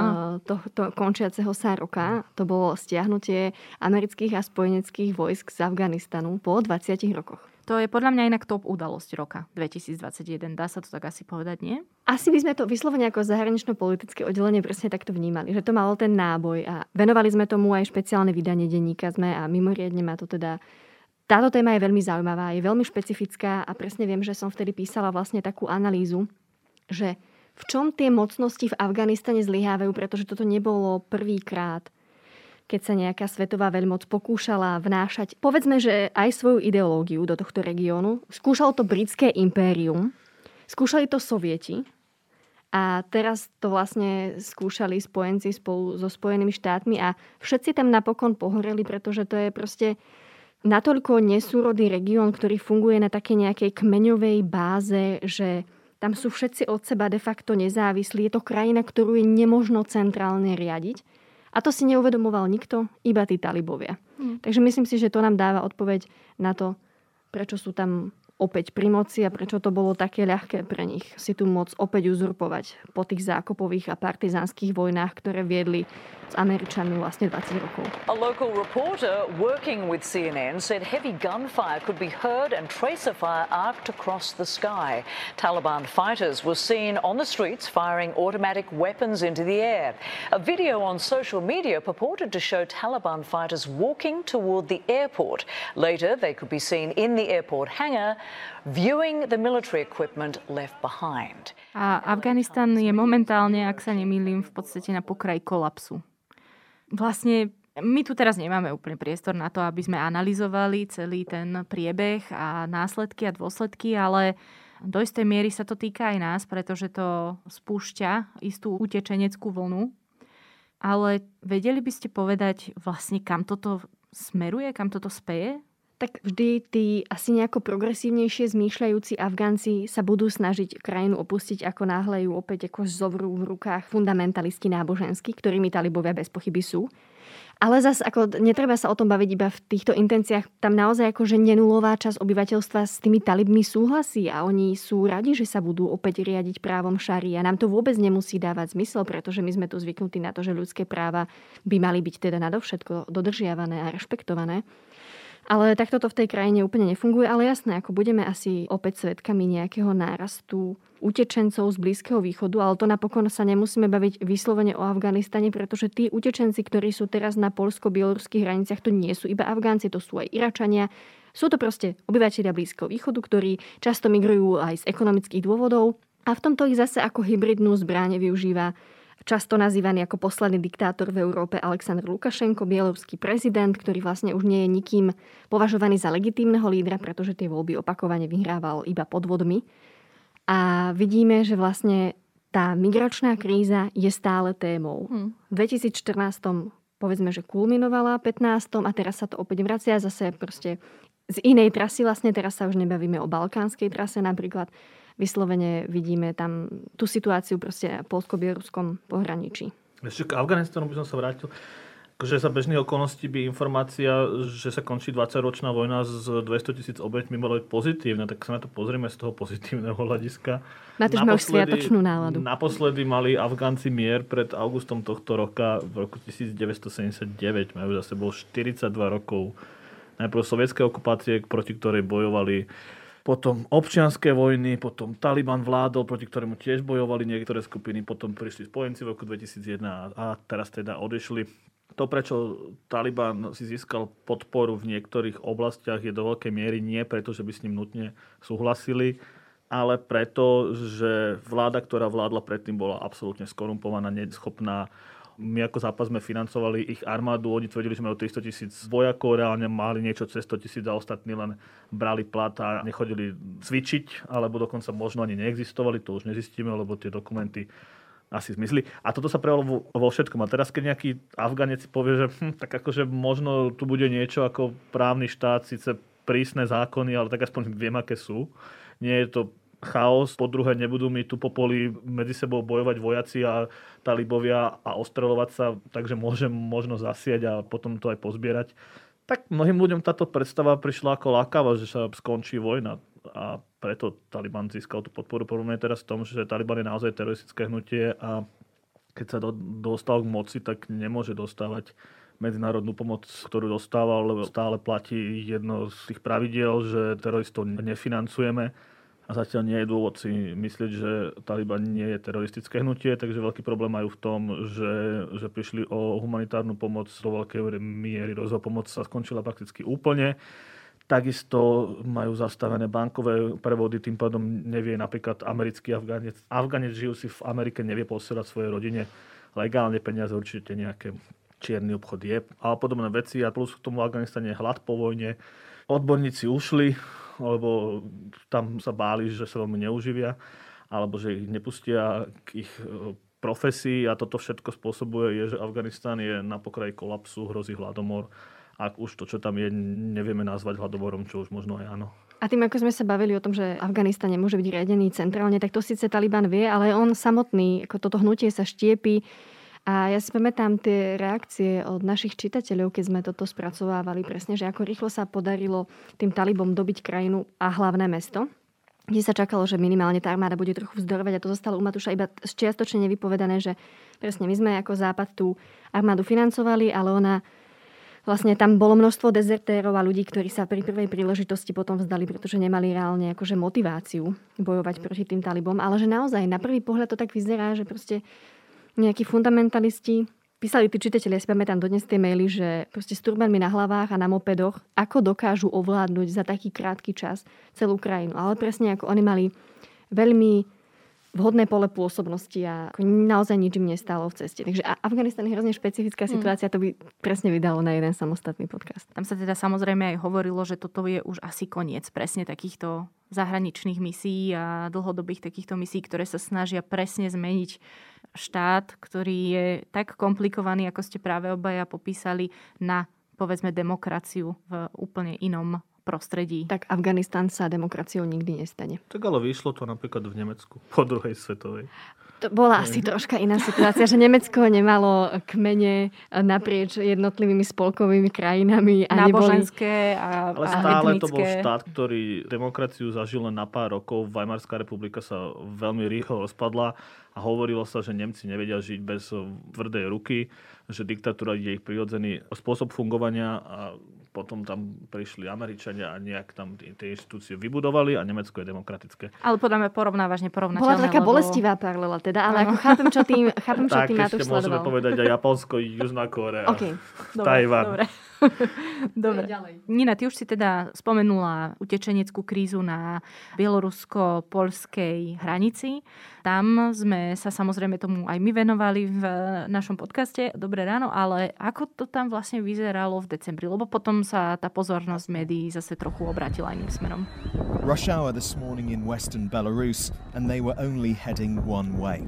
tohto eh, končiaceho sa roka. To bolo stiahnutie amerických a spojeneckých vojsk z Afganistanu po 20 rokoch. To je podľa mňa inak top udalosť roka 2021. Dá sa to tak asi povedať, nie? Asi by sme to vyslovene ako zahranično-politické oddelenie presne takto vnímali, že to malo ten náboj a venovali sme tomu aj špeciálne vydanie denníka sme a mimoriadne ma to teda táto téma je veľmi zaujímavá, je veľmi špecifická a presne viem, že som vtedy písala vlastne takú analýzu, že v čom tie mocnosti v Afganistane zlyhávajú, pretože toto nebolo prvýkrát, keď sa nejaká svetová veľmoc pokúšala vnášať, povedzme, že aj svoju ideológiu do tohto regiónu. Skúšalo to britské impérium, skúšali to sovieti a teraz to vlastne skúšali spojenci spolu so Spojenými štátmi a všetci tam napokon pohoreli, pretože to je proste natoľko nesúrodý región, ktorý funguje na také nejakej kmeňovej báze, že tam sú všetci od seba de facto nezávislí. Je to krajina, ktorú je nemožno centrálne riadiť. A to si neuvedomoval nikto, iba tí talibovia. Mm. Takže myslím si, že to nám dáva odpoveď na to, prečo sú tam opäť pri moci a prečo to bolo také ľahké pre nich si tu moc opäť uzurpovať po tých zákopových a partizánskych vojnách, ktoré viedli s Američanmi vlastne 20 rokov. A local reporter working with CNN said heavy gunfire could be heard and tracer fire arced across the sky. Taliban fighters were seen on the streets firing automatic weapons into the air. A video on social media purported to show Taliban fighters walking toward the airport. Later, they could be seen in the airport hangar A Afganistan je momentálne, ak sa nemýlim, v podstate na pokraji kolapsu. Vlastne my tu teraz nemáme úplne priestor na to, aby sme analyzovali celý ten priebeh a následky a dôsledky, ale do istej miery sa to týka aj nás, pretože to spúšťa istú utečeneckú vlnu. Ale vedeli by ste povedať vlastne, kam toto smeruje, kam toto speje? Tak vždy tí asi nejako progresívnejšie zmýšľajúci Afgánci sa budú snažiť krajinu opustiť, ako náhle ju opäť ako zovrú v rukách fundamentalisti náboženskí, ktorými talibovia bez pochyby sú. Ale zase ako netreba sa o tom baviť iba v týchto intenciách. Tam naozaj ako, že nenulová časť obyvateľstva s tými talibmi súhlasí a oni sú radi, že sa budú opäť riadiť právom šarí. A nám to vôbec nemusí dávať zmysel, pretože my sme tu zvyknutí na to, že ľudské práva by mali byť teda nadovšetko dodržiavané a rešpektované. Ale takto to v tej krajine úplne nefunguje, ale jasné, ako budeme asi opäť svetkami nejakého nárastu utečencov z Blízkeho východu, ale to napokon sa nemusíme baviť vyslovene o Afganistane, pretože tí utečenci, ktorí sú teraz na polsko-bieloruských hraniciach, to nie sú iba Afgánci, to sú aj Iračania. Sú to proste obyvateľia Blízkeho východu, ktorí často migrujú aj z ekonomických dôvodov a v tomto ich zase ako hybridnú zbráne využíva často nazývaný ako posledný diktátor v Európe Aleksandr Lukašenko, bieloruský prezident, ktorý vlastne už nie je nikým považovaný za legitímneho lídra, pretože tie voľby opakovane vyhrával iba podvodmi. A vidíme, že vlastne tá migračná kríza je stále témou. Hmm. V 2014 povedzme, že kulminovala 15. a teraz sa to opäť vracia zase proste z inej trasy. Vlastne teraz sa už nebavíme o balkánskej trase napríklad, vyslovene vidíme tam tú situáciu proste polsko-bieloruskom pohraničí. Ešte k Afganistanu by som sa vrátil. Že za bežných okolností by informácia, že sa končí 20-ročná vojna s 200 tisíc obeťmi mala byť pozitívna, tak sa na to pozrieme z toho pozitívneho hľadiska. Máte už sviatočnú náladu. Naposledy mali Afgánci mier pred augustom tohto roka v roku 1979. Majú za sebou 42 rokov. Najprv sovietské okupácie, proti ktorej bojovali potom občianské vojny, potom Taliban vládol, proti ktorému tiež bojovali niektoré skupiny, potom prišli spojenci v roku 2001 a teraz teda odišli. To, prečo Taliban si získal podporu v niektorých oblastiach, je do veľkej miery nie preto, že by s ním nutne súhlasili, ale preto, že vláda, ktorá vládla predtým, bola absolútne skorumpovaná, neschopná My ako zápas sme financovali ich armádu, oni tvrdili, že majú 300 tisíc vojakov, reálne mali niečo cez 100 tisíc a ostatní len brali plat a nechodili cvičiť, alebo dokonca možno ani neexistovali, to už nezistíme, lebo tie dokumenty asi zmizli. A toto sa prejavilo vo všetkom. A teraz, keď nejaký Afganec povie, že hm, tak akože možno tu bude niečo ako právny štát, síce prísne zákony, ale tak aspoň viem, aké sú. Nie je to chaos, po druhé nebudú mi tu po poli medzi sebou bojovať vojaci a talibovia a ostrelovať sa, takže môžem možno zasiať a potom to aj pozbierať. Tak mnohým ľuďom táto predstava prišla ako lákava, že sa skončí vojna a preto Taliban získal tú podporu. Problém je teraz v tom, že Taliban je naozaj teroristické hnutie a keď sa do, dostal k moci, tak nemôže dostávať medzinárodnú pomoc, ktorú dostával, lebo stále platí jedno z tých pravidiel, že teroristov nefinancujeme a zatiaľ nie je dôvod si myslieť, že Taliban nie je teroristické hnutie, takže veľký problém majú v tom, že, že prišli o humanitárnu pomoc do veľkej miery. Rozho pomoc sa skončila prakticky úplne. Takisto majú zastavené bankové prevody, tým pádom nevie napríklad americký Afganec. Afganec žijúci v Amerike nevie posielať svojej rodine legálne peniaze, určite nejaké čierny obchod je a podobné veci. A plus k tomu Afganistane je hlad po vojne. Odborníci ušli, lebo tam sa báli, že sa veľmi neuživia, alebo že ich nepustia k ich e, profesii a toto všetko spôsobuje, je, že Afganistán je na pokraji kolapsu, hrozí hladomor. Ak už to, čo tam je, nevieme nazvať hladomorom, čo už možno aj áno. A tým, ako sme sa bavili o tom, že Afganistan nemôže byť riadený centrálne, tak to síce Taliban vie, ale on samotný, ako toto hnutie sa štiepi a ja si pamätám tie reakcie od našich čitateľov, keď sme toto spracovávali presne, že ako rýchlo sa podarilo tým talibom dobiť krajinu a hlavné mesto kde sa čakalo, že minimálne tá armáda bude trochu vzdorovať a to zostalo u Matúša iba čiastočne nevypovedané, že presne my sme ako Západ tú armádu financovali, ale ona vlastne tam bolo množstvo dezertérov a ľudí, ktorí sa pri prvej príležitosti potom vzdali, pretože nemali reálne akože motiváciu bojovať proti tým talibom. Ale že naozaj na prvý pohľad to tak vyzerá, že proste nejakí fundamentalisti písali tí čitatelia, ja si pamätám dodnes tie maily, že proste s turbanmi na hlavách a na mopedoch, ako dokážu ovládnuť za taký krátky čas celú krajinu. Ale presne ako oni mali veľmi vhodné pole pôsobnosti a naozaj nič im nestalo v ceste. Takže Afganistan je hrozne špecifická mm. situácia, to by presne vydalo na jeden samostatný podcast. Tam sa teda samozrejme aj hovorilo, že toto je už asi koniec presne takýchto zahraničných misií a dlhodobých takýchto misií, ktoré sa snažia presne zmeniť štát, ktorý je tak komplikovaný, ako ste práve obaja popísali, na povedzme demokraciu v úplne inom prostredí. Tak Afganistan sa demokraciou nikdy nestane. Tak ale vyšlo to napríklad v Nemecku po druhej svetovej. To bola asi troška iná situácia, že Nemecko nemalo kmene naprieč jednotlivými spolkovými krajinami. A Náboženské a, Ale stále etnické. to bol štát, ktorý demokraciu zažil len na pár rokov. Weimarská republika sa veľmi rýchlo rozpadla a hovorilo sa, že Nemci nevedia žiť bez tvrdej ruky, že diktatúra je ich prirodzený spôsob fungovania a potom tam prišli Američania a nejak tam tie inštitúcie vybudovali a Nemecko je demokratické. Ale podľa mňa porovnávaš neporovnateľné. Bola taká lebo... bolestivá paralela teda, ale ako chápem, čo tým, chápem, čo tým Matúš sledoval. môžeme povedať aj Japonsko, Južná Korea, okay. dobre, Tajvan. Dobre. <laughs> Dobre. Nina, ty už si teda spomenula utečeneckú krízu na bielorusko-polskej hranici. Tam sme sa samozrejme tomu aj my venovali v našom podcaste Dobré ráno, ale ako to tam vlastne vyzeralo v decembri? Lebo potom sa tá pozornosť médií zase trochu obratila iným smerom. Rush hour this morning in western Belarus and they were only heading one way,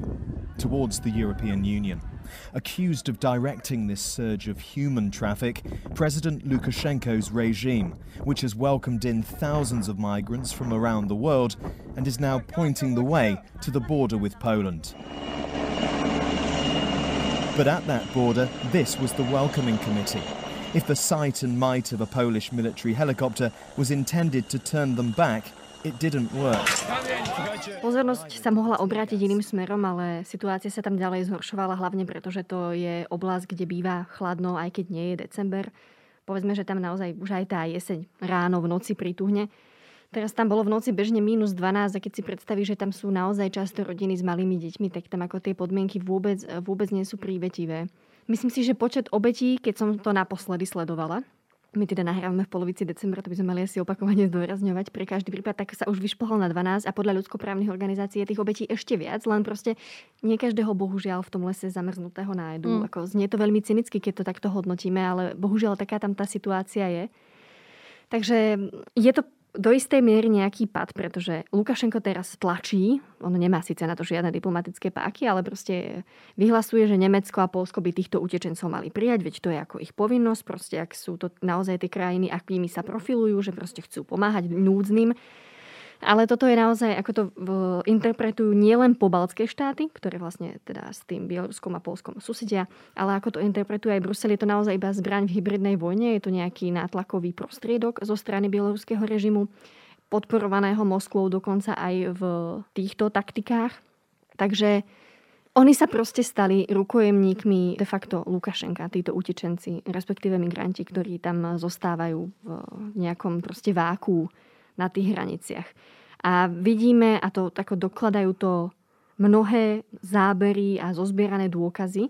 towards the European Union. Accused of directing this surge of human traffic, President Lukashenko's regime, which has welcomed in thousands of migrants from around the world and is now pointing the way to the border with Poland. But at that border, this was the welcoming committee. If the sight and might of a Polish military helicopter was intended to turn them back, it didn't work. Pozornosť sa mohla obrátiť iným smerom, ale situácia sa tam ďalej zhoršovala, hlavne preto, že to je oblasť, kde býva chladno, aj keď nie je december. Povedzme, že tam naozaj už aj tá jeseň ráno v noci prituhne. Teraz tam bolo v noci bežne minus 12 a keď si predstavíš, že tam sú naozaj často rodiny s malými deťmi, tak tam ako tie podmienky vôbec, vôbec nie sú prívetivé. Myslím si, že počet obetí, keď som to naposledy sledovala, my teda nahrávame v polovici decembra, to by sme mali asi opakovane zdôrazňovať pre každý prípad, tak sa už vyšplhol na 12 a podľa ľudskoprávnych organizácií je tých obetí ešte viac, len proste nie každého bohužiaľ v tom lese zamrznutého nájdu. Mm. Ako, znie to veľmi cynicky, keď to takto hodnotíme, ale bohužiaľ taká tam tá situácia je. Takže je to do istej miery nejaký pad, pretože Lukašenko teraz tlačí, on nemá síce na to žiadne diplomatické páky, ale proste vyhlasuje, že Nemecko a Polsko by týchto utečencov mali prijať, veď to je ako ich povinnosť, proste ak sú to naozaj tie krajiny, akými sa profilujú, že proste chcú pomáhať núdznym, ale toto je naozaj, ako to interpretujú nielen pobaltské štáty, ktoré vlastne teda s tým Bieloruskom a Polskom susedia, ale ako to interpretuje aj Brusel, je to naozaj iba zbraň v hybridnej vojne, je to nejaký nátlakový prostriedok zo strany bieloruského režimu, podporovaného Moskvou dokonca aj v týchto taktikách. Takže oni sa proste stali rukojemníkmi de facto Lukašenka, títo utečenci, respektíve migranti, ktorí tam zostávajú v nejakom proste váku na tých hraniciach. A vidíme, a to tako dokladajú to mnohé zábery a zozbierané dôkazy,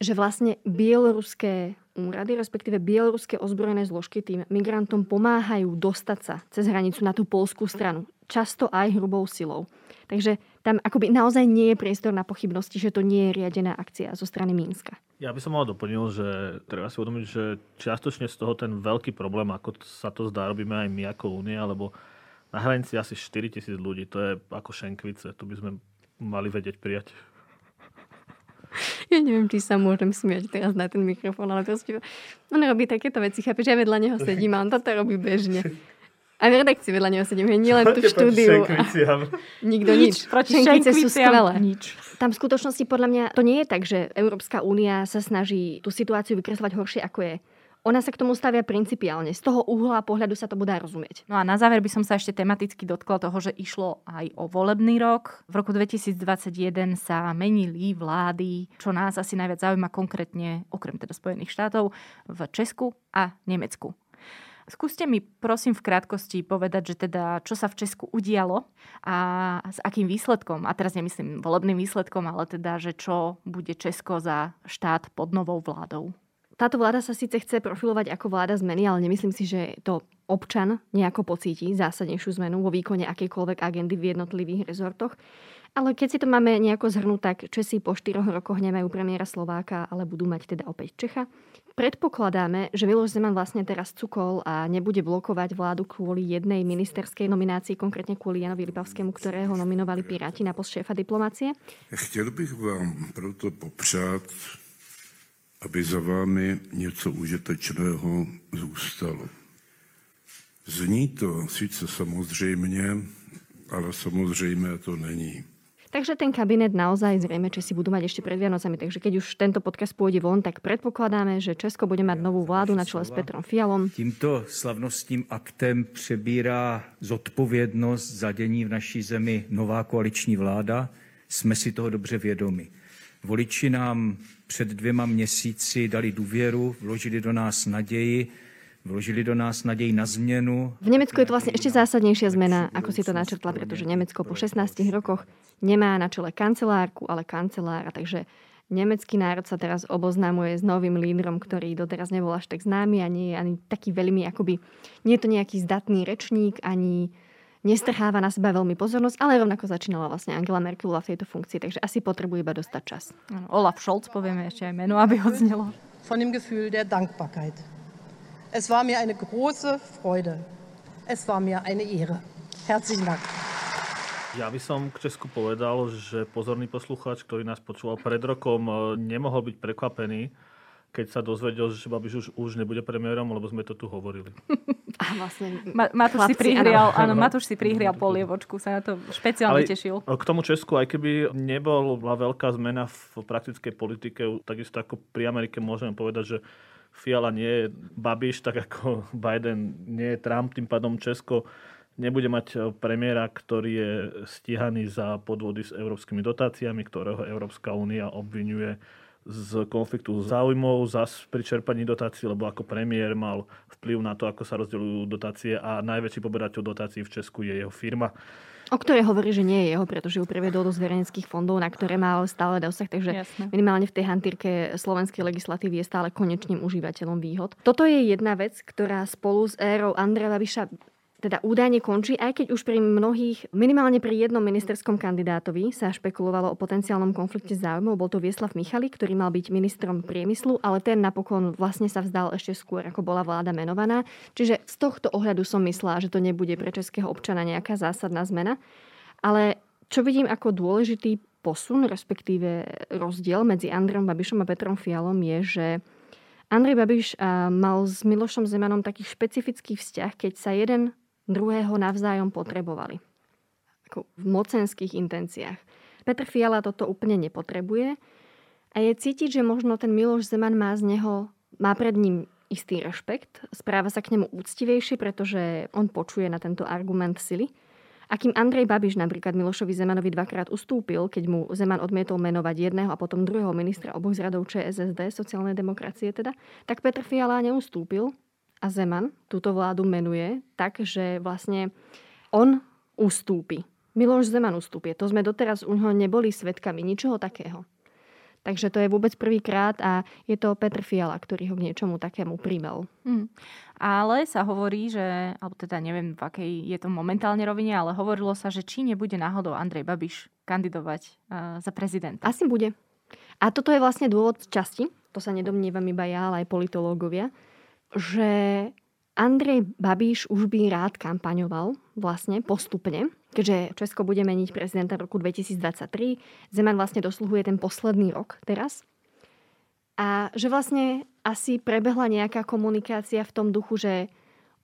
že vlastne bieloruské úrady, respektíve bieloruské ozbrojené zložky tým migrantom pomáhajú dostať sa cez hranicu na tú polskú stranu. Často aj hrubou silou. Takže tam akoby naozaj nie je priestor na pochybnosti, že to nie je riadená akcia zo strany Mínska. Ja by som mal doplnil, že treba si uvedomiť, že čiastočne z toho ten veľký problém, ako sa to zdá, robíme aj my ako Únia, lebo na hranici asi 4 tisíc ľudí, to je ako šenkvice, to by sme mali vedieť prijať. Ja neviem, či sa môžem smiať teraz na ten mikrofón, ale proste on robí takéto veci, chápeš, ja vedľa neho sedím a on toto robí bežne. A v redakcii vedľa neho sedím, nielen tu v štúdiu. <laughs> Nikto nič. Proti šenkice sú skvelé. Nič. Tam v skutočnosti podľa mňa to nie je tak, že Európska únia sa snaží tú situáciu vykreslovať horšie, ako je ona sa k tomu stavia principiálne. Z toho uhla pohľadu sa to bude rozumieť. No a na záver by som sa ešte tematicky dotkla toho, že išlo aj o volebný rok. V roku 2021 sa menili vlády, čo nás asi najviac zaujíma konkrétne, okrem teda Spojených štátov, v Česku a Nemecku. Skúste mi prosím v krátkosti povedať, že teda čo sa v Česku udialo a s akým výsledkom, a teraz nemyslím volebným výsledkom, ale teda, že čo bude Česko za štát pod novou vládou. Táto vláda sa síce chce profilovať ako vláda zmeny, ale nemyslím si, že to občan nejako pocíti zásadnejšiu zmenu vo výkone akejkoľvek agendy v jednotlivých rezortoch. Ale keď si to máme nejako zhrnúť, tak Česi po štyroch rokoch nemajú premiéra Slováka, ale budú mať teda opäť Čecha. Predpokladáme, že Miloš Zeman vlastne teraz cukol a nebude blokovať vládu kvôli jednej ministerskej nominácii, konkrétne kvôli Janovi Lipavskému, ktorého nominovali Piráti na post šéfa diplomácie. Chtěl bych vám proto popřát aby za vámi něco užitečného zůstalo. Zní to sice samozřejmě, ale samozrejme to není. Takže ten kabinet naozaj zrejme, či si budú mať ešte pred Vianocami. Takže keď už tento podcast pôjde von, tak predpokladáme, že Česko bude mať novú vládu na čele s Petrom Fialom. Tímto slavnostním aktem přebírá zodpovědnost za dění v naší zemi nová koaliční vláda. Jsme si toho dobře vědomi. Voliči nám před dvěma měsíci dali důvěru, vložili do nás naději, vložili do nás naději na zmenu. V Nemecku je to vlastne ešte zásadnejšia zmena, ako si to načrtla, pretože Nemecko po 16 rokoch nemá na čele kancelárku, ale kancelára, takže nemecký národ sa teraz oboznámuje s novým lídrom, ktorý doteraz nebol až tak známy a nie je ani taký veľmi, akoby, nie je to nejaký zdatný rečník, ani nestrháva na seba veľmi pozornosť, ale rovnako začínala vlastne Angela Merkelová v tejto funkcii, takže asi potrebuje iba dostať čas. Olaf Scholz, povieme ešte aj meno, aby odznelo. Von dem Gefühl der Dankbarkeit. Es war mir eine große Freude. Es war mir eine Ehre. Herzlichen Dank. Ja by som k Česku povedal, že pozorný poslucháč, ktorý nás počúval pred rokom, nemohol byť prekvapený, keď sa dozvedel, že Babiš už, už nebude premiérom, lebo sme to tu hovorili. <laughs> A vlastne Ma, Matúš si prihrial, áno, Matúš si prihrial polievočku, sa na to špeciálne Ale tešil. K tomu Česku, aj keby nebola veľká zmena v praktickej politike, takisto ako pri Amerike môžeme povedať, že Fiala nie je Babiš, tak ako <laughs> Biden nie je Trump, tým pádom Česko nebude mať premiéra, ktorý je stíhaný za podvody s európskymi dotáciami, ktorého Európska únia obvinuje z konfliktu záujmov zas pri čerpaní dotácií, lebo ako premiér mal vplyv na to, ako sa rozdeľujú dotácie a najväčší poberateľ dotácií v Česku je jeho firma. O ktorej hovorí, že nie je jeho, pretože ju prevedol do zverejneckých fondov, na ktoré má ale stále dosah. Takže Jasne. minimálne v tej hantírke slovenskej legislatívy je stále konečným užívateľom výhod. Toto je jedna vec, ktorá spolu s érou Andreja Babiša teda údajne končí, aj keď už pri mnohých, minimálne pri jednom ministerskom kandidátovi sa špekulovalo o potenciálnom konflikte záujmov. Bol to Vieslav Michali, ktorý mal byť ministrom priemyslu, ale ten napokon vlastne sa vzdal ešte skôr, ako bola vláda menovaná. Čiže z tohto ohľadu som myslela, že to nebude pre českého občana nejaká zásadná zmena. Ale čo vidím ako dôležitý posun, respektíve rozdiel medzi Andrejom Babišom a Petrom Fialom je, že Andrej Babiš mal s Milošom Zemanom taký špecifický vzťah, keď sa jeden druhého navzájom potrebovali. Ako v mocenských intenciách. Petr Fiala toto úplne nepotrebuje a je cítiť, že možno ten Miloš Zeman má z neho, má pred ním istý rešpekt, správa sa k nemu úctivejšie, pretože on počuje na tento argument sily. A kým Andrej Babiš napríklad Milošovi Zemanovi dvakrát ustúpil, keď mu Zeman odmietol menovať jedného a potom druhého ministra oboch z radov ČSSD, sociálnej demokracie teda, tak Petr Fiala neustúpil a Zeman túto vládu menuje tak, že vlastne on ustúpi. Miloš Zeman ustúpi. To sme doteraz u neho neboli svetkami ničoho takého. Takže to je vôbec prvýkrát a je to Petr Fiala, ktorý ho k niečomu takému primel. Hmm. Ale sa hovorí, že, alebo teda neviem, v akej je to momentálne rovine, ale hovorilo sa, že či nebude náhodou Andrej Babiš kandidovať uh, za prezidenta. Asi bude. A toto je vlastne dôvod časti, to sa nedomnievam iba ja, ale aj politológovia, že Andrej Babiš už by rád kampaňoval vlastne postupne, keďže Česko bude meniť prezidenta v roku 2023. Zeman vlastne dosluhuje ten posledný rok teraz. A že vlastne asi prebehla nejaká komunikácia v tom duchu, že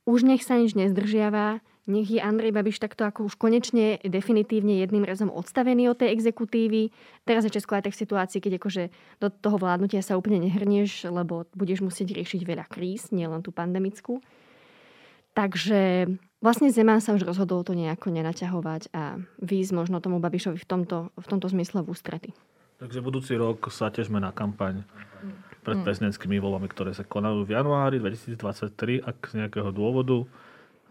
už nech sa nič nezdržiava, nech je Andrej Babiš takto ako už konečne definitívne jedným razom odstavený od tej exekutívy. Teraz je Česko aj tak v situácii, keď akože do toho vládnutia sa úplne nehrnieš, lebo budeš musieť riešiť veľa kríz, nielen tú pandemickú. Takže vlastne Zeman sa už rozhodol to nejako nenaťahovať a výjsť možno tomu Babišovi v tomto, v tomto zmysle v ústrety. Takže budúci rok sa težme na kampaň pred mm. prezidentskými voľbami, ktoré sa konajú v januári 2023, ak z nejakého dôvodu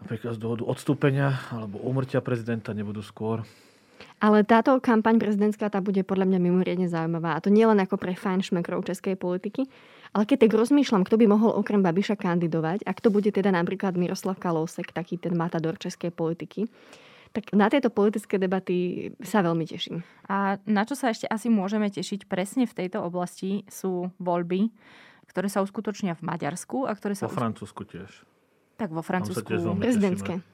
napríklad z dôvodu odstúpenia alebo umrtia prezidenta nebudú skôr. Ale táto kampaň prezidentská tá bude podľa mňa mimoriadne zaujímavá. A to nie len ako pre fajn šmekrov českej politiky, ale keď tak rozmýšľam, kto by mohol okrem Babiša kandidovať, ak to bude teda napríklad Miroslav Kalousek, taký ten matador českej politiky, tak na tieto politické debaty sa veľmi teším. A na čo sa ešte asi môžeme tešiť presne v tejto oblasti sú voľby, ktoré sa uskutočnia v Maďarsku a ktoré sa... Vo Francúzsku tiež. Tak vo Francúzsku. Prezidentské.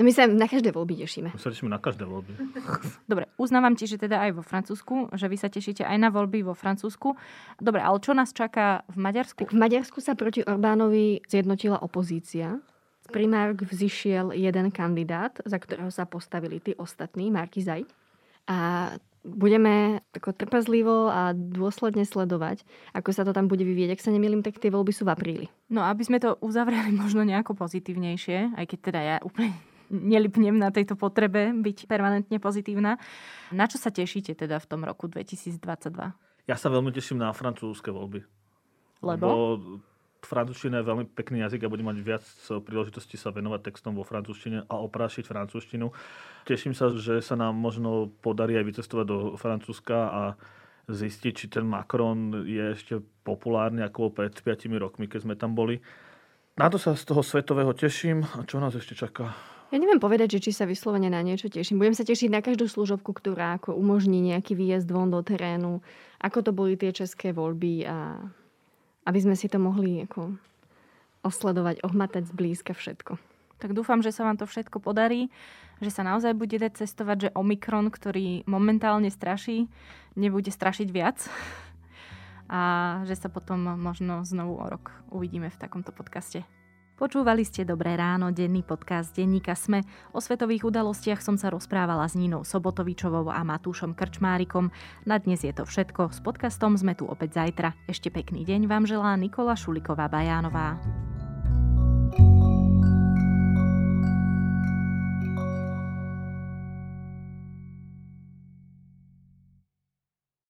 No my sa na každé voľby tešíme. My sa tešíme na každé voľby. <laughs> Dobre, uznávam ti, že teda aj vo Francúzsku, že vy sa tešíte aj na voľby vo Francúzsku. Dobre, ale čo nás čaká v Maďarsku? Tak v Maďarsku sa proti Orbánovi zjednotila opozícia. Z primárk vzýšiel jeden kandidát, za ktorého sa postavili tí ostatní, Markizaj. A budeme tako trpezlivo a dôsledne sledovať, ako sa to tam bude vyvieť. Ak sa nemýlim, tak tie voľby sú v apríli. No aby sme to uzavreli <laughs> možno nejako pozitívnejšie, aj keď teda ja úplne <laughs> nelipnem na tejto potrebe byť permanentne pozitívna. Na čo sa tešíte teda v tom roku 2022? Ja sa veľmi teším na francúzske voľby. Lebo? Lebo francúzština je veľmi pekný jazyk a budem mať viac príležitosti sa venovať textom vo francúzštine a oprášiť francúzštinu. Teším sa, že sa nám možno podarí aj vycestovať do Francúzska a zistiť, či ten Macron je ešte populárny ako pred 5 rokmi, keď sme tam boli. Na to sa z toho svetového teším. A čo nás ešte čaká? Ja neviem povedať, že či sa vyslovene na niečo teším. Budem sa tešiť na každú služobku, ktorá ako umožní nejaký výjazd von do terénu. Ako to boli tie české voľby a aby sme si to mohli ako osledovať, ohmatať zblízka všetko. Tak dúfam, že sa vám to všetko podarí, že sa naozaj bude dať cestovať, že Omikron, ktorý momentálne straší, nebude strašiť viac a že sa potom možno znovu o rok uvidíme v takomto podcaste. Počúvali ste Dobré ráno, denný podcast denníka Sme. O svetových udalostiach som sa rozprávala s Nínou Sobotovičovou a Matúšom Krčmárikom. Na dnes je to všetko. S podcastom sme tu opäť zajtra. Ešte pekný deň vám želá Nikola Šuliková-Bajánová.